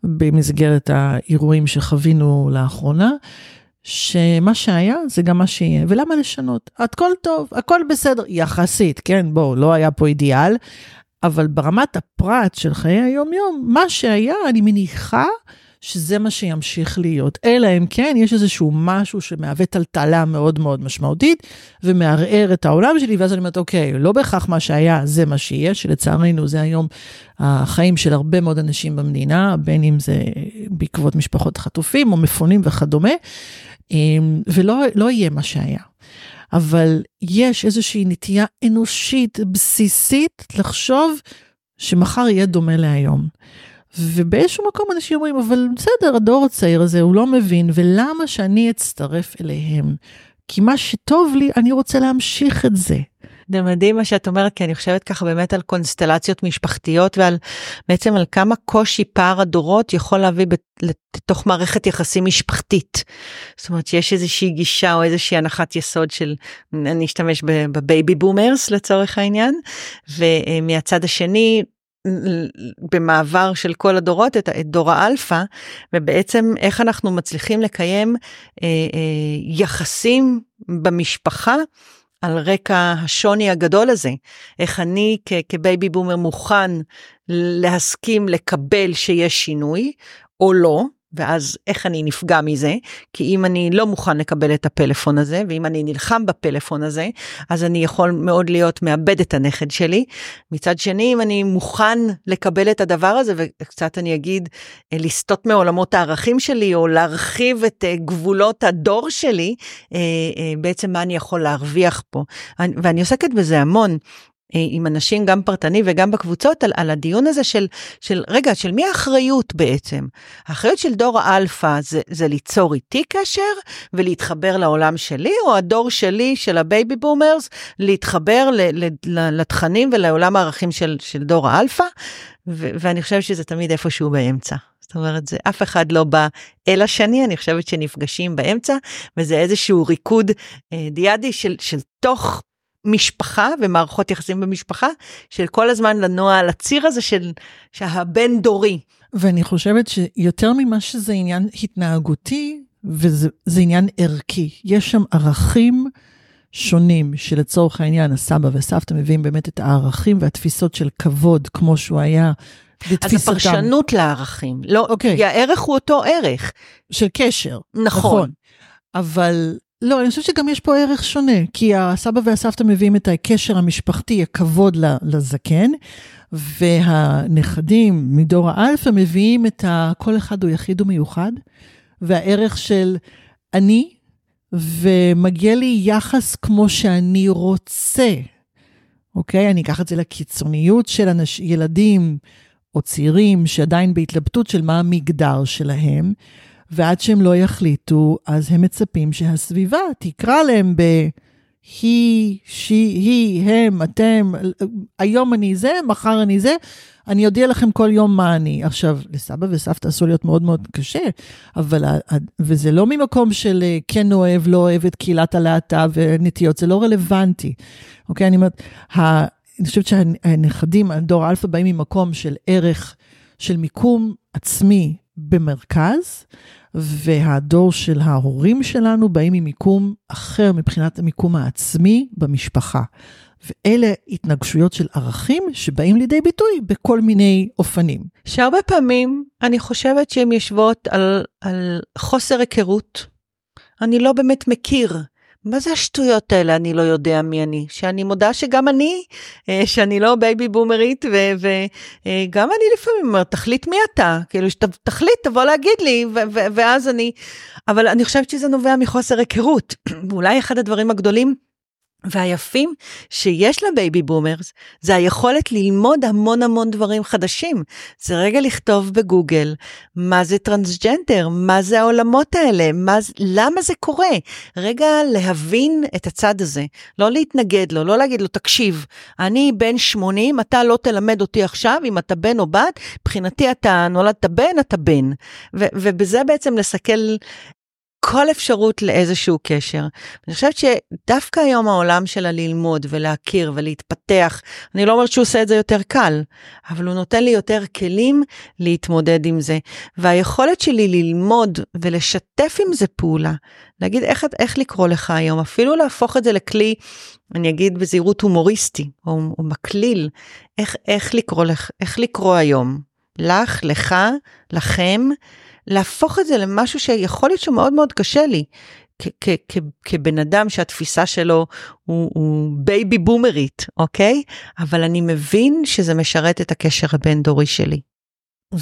במסגרת האירועים שחווינו לאחרונה, שמה שהיה זה גם מה שיהיה, ולמה לשנות? הכל טוב, הכל בסדר, יחסית, כן, בואו, לא היה פה אידיאל, אבל ברמת הפרט של חיי היום-יום, מה שהיה, אני מניחה שזה מה שימשיך להיות. אלא אם כן, יש איזשהו משהו שמהווה טלטלה מאוד מאוד משמעותית, ומערער את העולם שלי, ואז אני אומרת, אוקיי, לא בהכרח מה שהיה, זה מה שיהיה, שלצערנו זה היום החיים של הרבה מאוד אנשים במדינה, בין אם זה בעקבות משפחות חטופים או מפונים וכדומה. אמ, ולא לא יהיה מה שהיה. אבל יש איזושהי נטייה אנושית בסיסית לחשוב שמחר יהיה דומה להיום. ובאיזשהו מקום אנשים אומרים, אבל בסדר, הדור הצעיר הזה, הוא לא מבין, ולמה שאני אצטרף אליהם? כי מה שטוב לי, אני רוצה להמשיך את זה. זה מדהים מה שאת אומרת, כי אני חושבת ככה באמת על קונסטלציות משפחתיות ועל בעצם על כמה קושי פער הדורות יכול להביא לתוך מערכת יחסים משפחתית. זאת אומרת שיש איזושהי גישה או איזושהי הנחת יסוד של, אני אשתמש ב baby boomers לצורך העניין, ומהצד השני, במעבר של כל הדורות את, את דור האלפא ובעצם איך אנחנו מצליחים לקיים אה, אה, יחסים במשפחה על רקע השוני הגדול הזה, איך אני כ- כ baby boomer מוכן להסכים לקבל שיש שינוי או לא, ואז איך אני נפגע מזה? כי אם אני לא מוכן לקבל את הפלאפון הזה, ואם אני נלחם בפלאפון הזה, אז אני יכול מאוד להיות מאבד את הנכד שלי. מצד שני, אם אני מוכן לקבל את הדבר הזה, וקצת אני אגיד, אה, לסטות מעולמות הערכים שלי, או להרחיב את אה, גבולות הדור שלי, אה, בעצם מה אני יכול להרוויח פה. ואני עוסקת בזה המון. אה, עם אנשים גם פרטני וגם בקבוצות על, על הדיון הזה של, של רגע, של מי האחריות בעצם? האחריות של דור האלפא זה, זה ליצור איתי קשר ולהתחבר לעולם שלי, או הדור שלי, של ה baby boomers, להתחבר ל, ל, ל, לתכנים ולעולם הערכים של, של דור האלפא, ואני חושבת שזה תמיד איפשהו באמצע. זאת אומרת, זה אף אחד לא בא אל השני, אני חושבת שנפגשים באמצע, וזה איזשהו ריקוד אה, דיאדי של, של תוך משפחה ומערכות יחסים במשפחה, של כל הזמן לנוע על הציר הזה של שהבין דורי. ואני חושבת שיותר ממה שזה עניין התנהגותי, וזה עניין ערכי. יש שם ערכים שונים שלצורך העניין הסבא והסבתא מביאים באמת את הערכים והתפיסות של כבוד כמו שהוא היה. אז הפרשנות לערכים, לא, okay. אוקיי. כי הערך הוא אותו ערך. של קשר. נכון. נכון. אבל לא, אני חושבת שגם יש פה ערך שונה, כי הסבא והסבתא מביאים את הקשר המשפחתי, הכבוד לזקן, והנכדים מדור האלפא מביאים את ה... כל אחד הוא יחיד ומיוחד, והערך של אני, ומגיע לי יחס כמו שאני רוצה, אוקיי? אני אקח את זה לקיצוניות של אנש... ילדים או צעירים שעדיין בהתלבטות של מה המגדר שלהם. ועד שהם לא יחליטו, אז הם מצפים שהסביבה תקרא להם ב... היא, she, היא, הם, אתם, היום אני זה, מחר אני זה, אני אודיע לכם כל יום מה אני. עכשיו, לסבא וסבתא עשוי להיות מאוד מאוד קשה, אבל, וזה לא ממקום של אה, כן אוהב, לא אוהב את קהילת הלהט"ב ונטיות, זה לא רלוונטי. אוקיי, אני אומרת, אני חושבת שהנכדים, דור אלפא, באים ממקום של ערך של מיקום עצמי במרכז, והדור של ההורים שלנו באים ממיקום אחר מבחינת המיקום העצמי במשפחה. ואלה התנגשויות של ערכים שבאים לידי ביטוי בכל מיני אופנים. שהרבה פעמים אני חושבת שהן יושבות על, על חוסר היכרות. אני לא באמת מכיר. מה זה השטויות האלה, אני לא יודע מי אני? שאני מודה שגם אני, אה, שאני לא בייבי בומרית, וגם אני לפעמים אומרת, תחליט מי אתה, כאילו, שתחליט, תבוא להגיד לי, ואז אני, אבל אני חושבת שזה נובע מחוסר היכרות. ואולי אחד הדברים הגדולים, והיפים שיש ל baby boomers זה היכולת ללמוד המון המון דברים חדשים. זה רגע לכתוב בגוגל מה זה טרנסג'נדר, מה זה העולמות האלה, מה, למה זה קורה. רגע להבין את הצד הזה, לא להתנגד לו, לא להגיד לו, תקשיב, אני בן 80, אתה לא תלמד אותי עכשיו אם אתה בן או בת, מבחינתי אתה נולדת בן, אתה בן. ובזה בעצם לסכל כל אפשרות לאיזשהו קשר. אני חושבת שדווקא היום העולם של הללמוד ולהכיר ולהתפתח, אני לא אומרת שהוא עושה את זה יותר קל, אבל הוא נותן לי יותר כלים להתמודד עם זה. והיכולת שלי ללמוד ולשתף עם זה פעולה, להגיד איך, איך לקרוא לך היום, אפילו להפוך את זה לכלי, אני אגיד בזהירות הומוריסטי, או, או מקליל, איך, איך לקרוא איך לקרוא היום. לך, לך, לכם. להפוך את זה למשהו שיכול להיות שהוא מאוד קשה לי. כבן אדם שהתפיסה שלו הוא, הוא בייבי בומרית, אוקיי? אבל אני מבין שזה משרת את הקשר הבין-דורי שלי.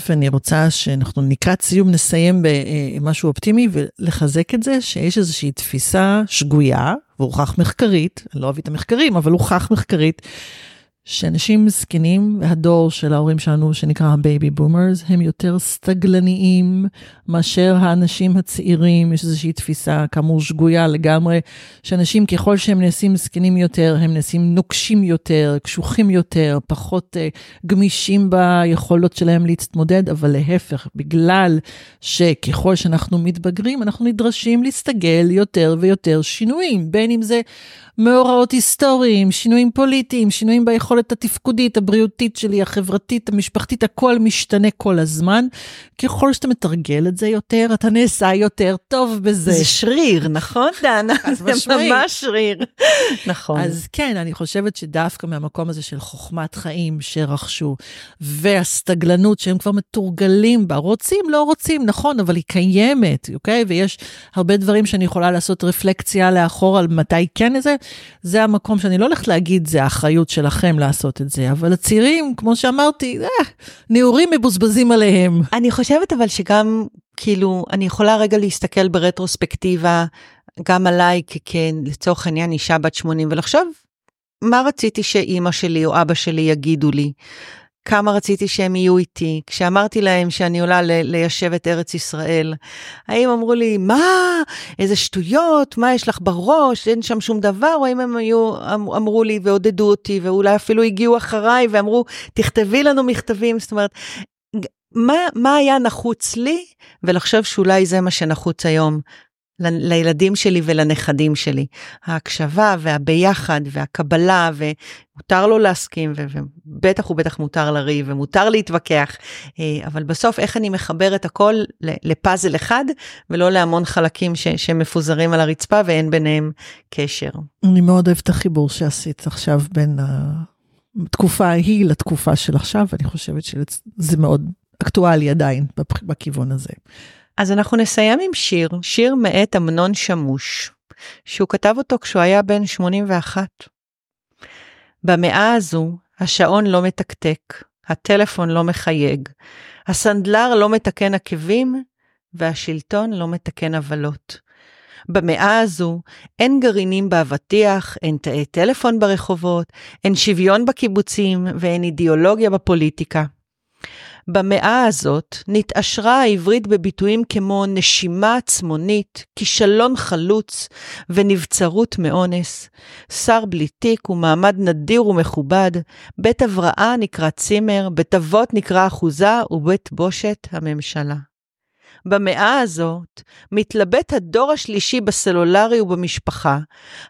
ואני רוצה שאנחנו לקראת סיום נסיים במשהו אופטימי ולחזק את זה שיש איזושהי תפיסה שגויה והוכח מחקרית, אני לא אוהב את המחקרים, אבל הוכח מחקרית, שאנשים זקנים והדור של ההורים שלנו, שנקרא ה baby boomers, הם יותר סתגלניים מאשר האנשים הצעירים. יש איזושהי תפיסה, כאמור, שגויה לגמרי, שאנשים ככל שהם נעשים זקנים יותר, הם נעשים נוקשים יותר, קשוחים יותר, פחות אה, גמישים ביכולות שלהם להתמודד, אבל להפך, בגלל שככל שאנחנו מתבגרים, אנחנו נדרשים להסתגל יותר ויותר שינויים, בין אם זה מאורעות היסטוריים, שינויים פוליטיים, שינויים ביכולת התפקודית, הבריאותית שלי, החברתית, המשפחתית, הכל משתנה כל הזמן. ככל שאתה מתרגל את זה יותר, אתה נעשה יותר טוב בזה. זה שריר, נכון, דנה? זה ממש שריר. נכון. אז כן, אני חושבת שדווקא מהמקום הזה של חוכמת חיים שרכשו, והסתגלנות שהם כבר מתורגלים בה, רוצים, לא רוצים, נכון, אבל היא קיימת, אוקיי? ויש הרבה דברים שאני יכולה לעשות רפלקציה לאחור על מתי כן זה, זה המקום שאני לא הולכת להגיד, זה האחריות שלכם לעשות את זה, אבל הצעירים, כמו שאמרתי, אה, נעורים מבוזבזים עליהם. אני חושבת אבל שגם, כאילו, אני יכולה רגע להסתכל ברטרוספקטיבה, גם עליי, ככן, לצורך העניין, אישה בת 80, ולחשוב, מה רציתי שאימא שלי או אבא שלי יגידו לי? כמה רציתי שהם יהיו איתי. כשאמרתי להם שאני עולה ליישב את ארץ ישראל, האם אמרו לי, מה, איזה שטויות, מה יש לך בראש, אין שם שום דבר, או האם הם היו, אמ, אמרו לי ועודדו אותי, ואולי אפילו הגיעו אחריי ואמרו, תכתבי לנו מכתבים, זאת אומרת, מה, מה היה נחוץ לי, ולחשוב שאולי זה מה שנחוץ היום. לילדים שלי ולנכדים שלי. ההקשבה והביחד והקבלה ומותר לו להסכים ובטח ובטח מותר לריב ומותר להתווכח, אה, אבל בסוף איך אני מחבר את הכל לפאזל אחד ולא להמון חלקים ש, שמפוזרים על הרצפה ואין ביניהם קשר. אני מאוד אוהבת את החיבור שעשית עכשיו בין התקופה ההיא לתקופה של עכשיו, ואני חושבת שזה מאוד אקטואלי עדיין בכיוון הזה. אז אנחנו נסיים עם שיר, שיר מאת אמנון שמוש, שהוא כתב אותו כשהוא היה בן 81. במאה הזו השעון לא מתקתק, הטלפון לא מחייג, הסנדלר לא מתקן עקבים, והשלטון לא מתקן עוולות. במאה הזו אין גרעינים באבטיח, אין תאי טלפון ברחובות, אין שוויון בקיבוצים ואין אידיאולוגיה בפוליטיקה. במאה הזאת נתעשרה העברית בביטויים כמו נשימה עצמונית, כישלון חלוץ ונבצרות מאונס. שר בלי תיק ומעמד נדיר ומכובד, בית הבראה נקרא צימר, בית אבות נקרא אחוזה ובית בושת הממשלה. במאה הזאת מתלבט הדור השלישי בסלולרי ובמשפחה.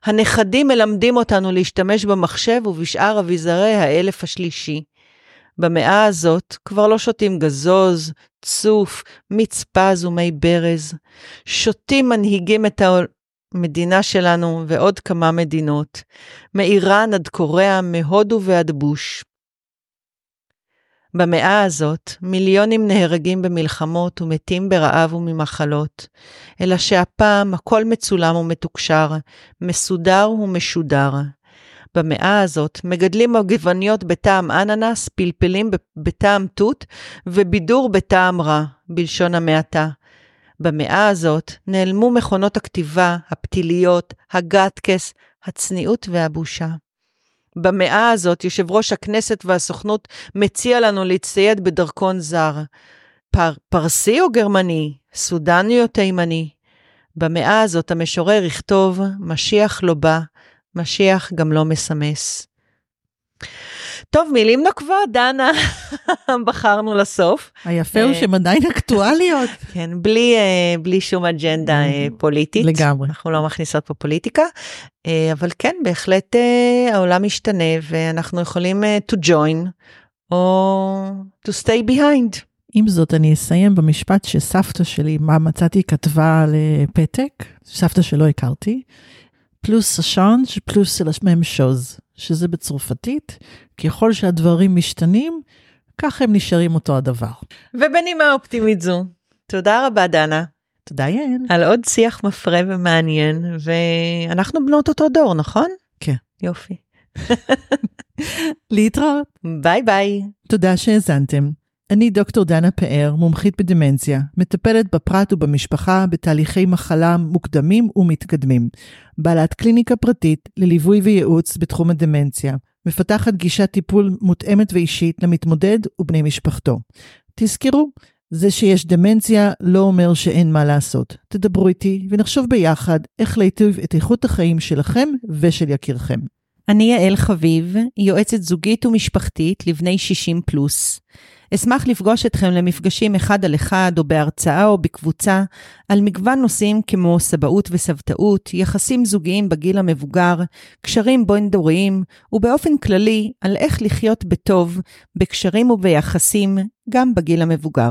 הנכדים מלמדים אותנו להשתמש במחשב ובשאר אביזרי האלף השלישי. במאה הזאת כבר לא שותים גזוז, צוף, מיץ פז ומי ברז. שותים מנהיגים את המדינה שלנו ועוד כמה מדינות, מאיראן עד קוריאה, מהודו ועד בוש. במאה הזאת, מיליונים נהרגים במלחמות ומתים ברעב וממחלות, אלא שהפעם הכל מצולם ומתוקשר, מסודר ומשודר. במאה הזאת מגדלים עגבניות בטעם אננס, פלפלים בטעם תות ובידור בטעם רע, בלשון המעטה. במאה הזאת נעלמו מכונות הכתיבה, הפתיליות, הגטקס, הצניעות והבושה. במאה הזאת יושב ראש הכנסת והסוכנות מציע לנו להצטייד בדרכון זר. פר, פרסי או גרמני? סודני או תימני? במאה הזאת המשורר יכתוב, משיח לא בא, משיח גם לא מסמס. טוב, מילים נוקבות, דנה, בחרנו לסוף. היפה הוא אה, שהן עדיין אקטואליות. כן, בלי, אה, בלי שום אג'נדה אה, פוליטית. לגמרי. אנחנו לא מכניסות פה פוליטיקה, אבל כן, בהחלט העולם משתנה ואנחנו יכולים to join או to stay behind. עם זאת, אני אסיים במשפט שסבתא שלי, מה מצאתי, כתבה לפתק, סבתא שלא הכרתי, plus ça change plus c'est la même chose. שזה בצרפתית, ככל שהדברים משתנים, כך הם נשארים אותו הדבר. ובנימה אופטימית זו, תודה רבה דנה. תודה יעל. על עוד שיח מפרה ומעניין, ואנחנו בנות אותו דור, נכון? כן. יופי. להתראות. ביי ביי. תודה שהאזנתם. אני דוקטור דנה פאר, מומחית בדמנציה, מטפלת בפרט ובמשפחה בתהליכי מחלה מוקדמים ומתקדמים. בעלת קליניקה פרטית לליווי וייעוץ בתחום הדמנציה. מפתחת גישת טיפול מותאמת ואישית למתמודד ובני משפחתו. תזכרו, זה שיש דמנציה לא אומר שאין מה לעשות. תדברו איתי ונחשוב ביחד איך להיטיב את איכות החיים שלכם ושל יקירכם. אני יעל חביב, יועצת זוגית ומשפחתית לבני 60 פלוס. אשמח לפגוש אתכם למפגשים אחד על אחד או בהרצאה או בקבוצה על מגוון נושאים כמו סבאות וסבתאות, יחסים זוגיים בגיל המבוגר, קשרים בין-דוריים, ובאופן כללי על איך לחיות בטוב, בקשרים וביחסים, גם בגיל המבוגר.